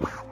Wow.